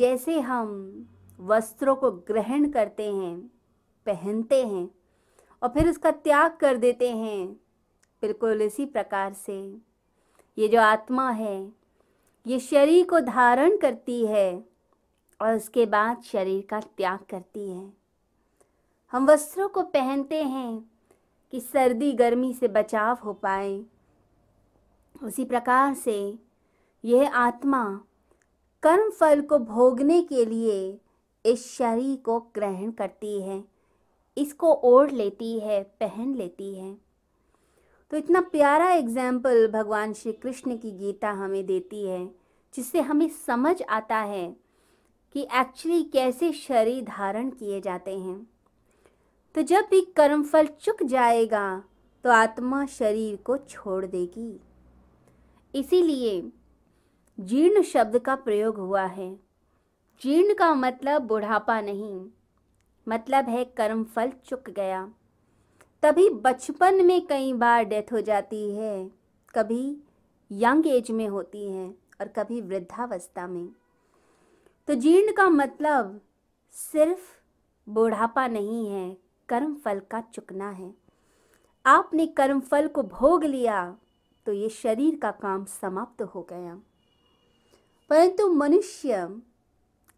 जैसे हम वस्त्रों को ग्रहण करते हैं, पहनते हैं और फिर उसका त्याग कर देते हैं, बिल्कुल इसी प्रकार से। ये जो आत्मा है, ये शरीर को धारण करती है और उसके बाद शरीर का त्याग करती है। हम वस्त्रों को पहनते हैं कि सर्दी, गर्मी से बचाव हो पाए। उसी प्रकार से यह आत्मा कर्म फल को भोगने के लिए इस शरीर को ग्रहण करती है, इसको ओढ़ लेती है, पहन लेती है। तो इतना प्यारा एग्ज़ाम्पल भगवान श्री कृष्ण की गीता हमें देती है, जिससे हमें समझ आता है कि एक्चुअली कैसे शरीर धारण किए जाते हैं। तो जब भी कर्मफल चुक जाएगा तो आत्मा शरीर को छोड़ देगी। इसीलिए जीर्ण शब्द का प्रयोग हुआ है। जीर्ण का मतलब बुढ़ापा नहीं। मतलब है कर्मफल चुक गया। तभी बचपन में कई बार डेथ हो जाती है। कभी यंग एज में होती है और कभी वृद्धावस्था में। तो जीर्ण का मतलब सिर्फ़ बुढ़ापा नहीं है कर्म फल का चुकना है। आपने कर्म फल को भोग लिया तो ये शरीर का काम समाप्त हो गया। परंतु मनुष्य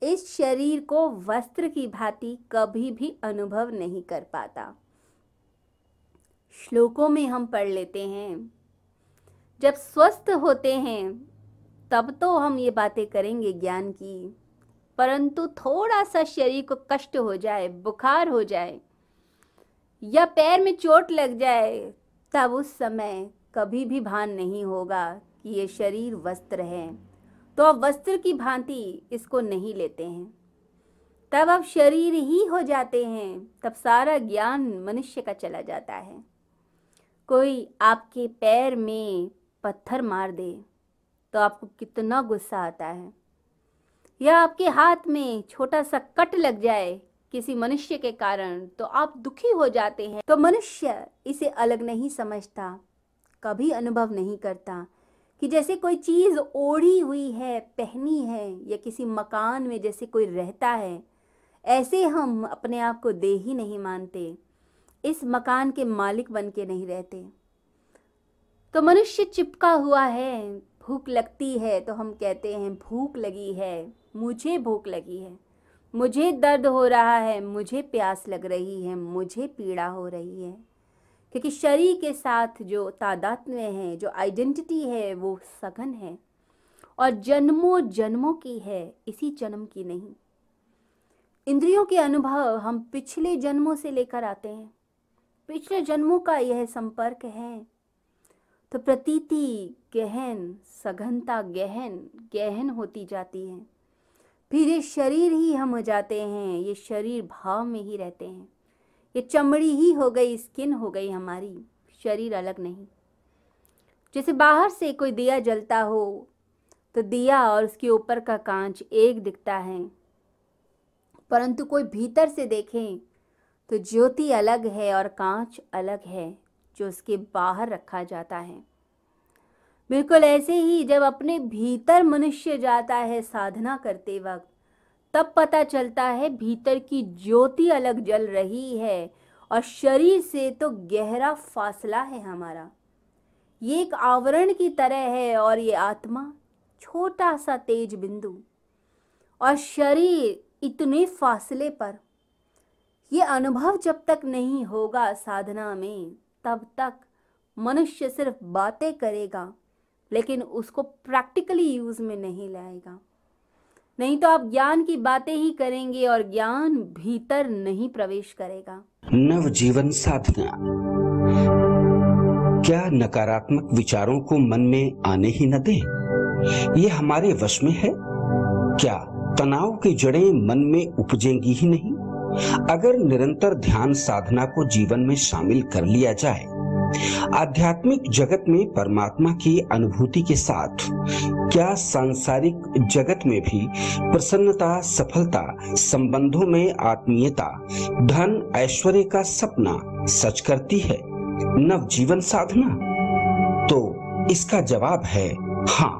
इस शरीर को वस्त्र की भांति कभी भी अनुभव नहीं कर पाता। श्लोकों में हम पढ़ लेते हैं, जब स्वस्थ होते हैं, तब तो हम ये बातें करेंगे ज्ञान की, परंतु थोड़ा सा शरीर को कष्ट हो जाए, बुखार हो जाए, या पैर में चोट लग जाए, तब उस समय कभी भी भान नहीं होगा कि ये शरीर वस्त्र है। तो अब वस्त्र की भांति इसको नहीं लेते हैं। तब अब शरीर ही हो जाते हैं, तब सारा ज्ञान मनुष्य का चला जाता है। कोई आपके पैर में पत्थर मार दे तो आपको कितना गुस्सा आता है। या आपके हाथ में छोटा सा कट लग जाए किसी मनुष्य के कारण तो आप दुखी हो जाते हैं। तो मनुष्य इसे अलग नहीं समझता, कभी अनुभव नहीं करता। कि जैसे कोई चीज़ ओढ़ी हुई है, पहनी है या किसी मकान में जैसे कोई रहता है, ऐसे हम अपने आप को दे ही नहीं मानते, इस मकान के मालिक बन के नहीं रहते। तो मनुष्य चिपका हुआ है, भूख लगती है तो हम कहते हैं, भूख लगी है, मुझे भूख लगी है, मुझे दर्द हो रहा है, मुझे प्यास लग रही है, मुझे पीड़ा हो रही है। क्योंकि शरीर के साथ जो तादात्म्य है, जो आइडेंटिटी है, वो सघन है। और जन्मों जन्मों की है, इसी जन्म की नहीं। इंद्रियों के अनुभव हम पिछले जन्मों से लेकर आते हैं। पिछले जन्मों का यह संपर्क है। तो प्रतीति, गहन, सघनता, गहन गहन होती जाती है। फिर ये शरीर ही हम हो जाते हैं, ये शरीर भाव में ही रहते हैं। ये चमड़ी ही हो गई, स्किन हो गई हमारी, शरीर अलग नहीं। जैसे बाहर से कोई दिया जलता हो तो दिया और उसके ऊपर का कांच एक दिखता है। परंतु कोई भीतर से देखें तो ज्योति अलग है और कांच अलग है, जो उसके बाहर रखा जाता है। बिल्कुल ऐसे ही जब अपने भीतर मनुष्य जाता है साधना करते वक्त तब पता चलता है भीतर की ज्योति अलग जल रही है और शरीर से तो गहरा फासला है हमारा। ये एक आवरण की तरह है और ये आत्मा छोटा सा तेज बिंदु और शरीर इतने फासले पर। ये अनुभव जब तक नहीं होगा साधना में, तब तक मनुष्य सिर्फ़ बातें करेगा, लेकिन उसको प्रैक्टिकली यूज़ में नहीं लाएगा। नहीं तो आप ज्ञान की बातें ही करेंगे और ज्ञान भीतर नहीं प्रवेश करेगा। नव जीवन साधना। क्या नकारात्मक विचारों को मन में आने ही न दें? ये हमारे वश में है। क्या तनाव की जड़ें मन में उपजेंगी ही नहीं? अगर निरंतर ध्यान साधना को जीवन में शामिल कर लिया जाए आध्यात्मिक जगत में परमात्मा की अनुभूति के साथ, क्या सांसारिक जगत में भी प्रसन्नता, सफलता, संबंधों में आत्मीयता, धन, ऐश्वर्य का सपना सच करती है? नव जीवन साधना? तो इसका जवाब है हाँ।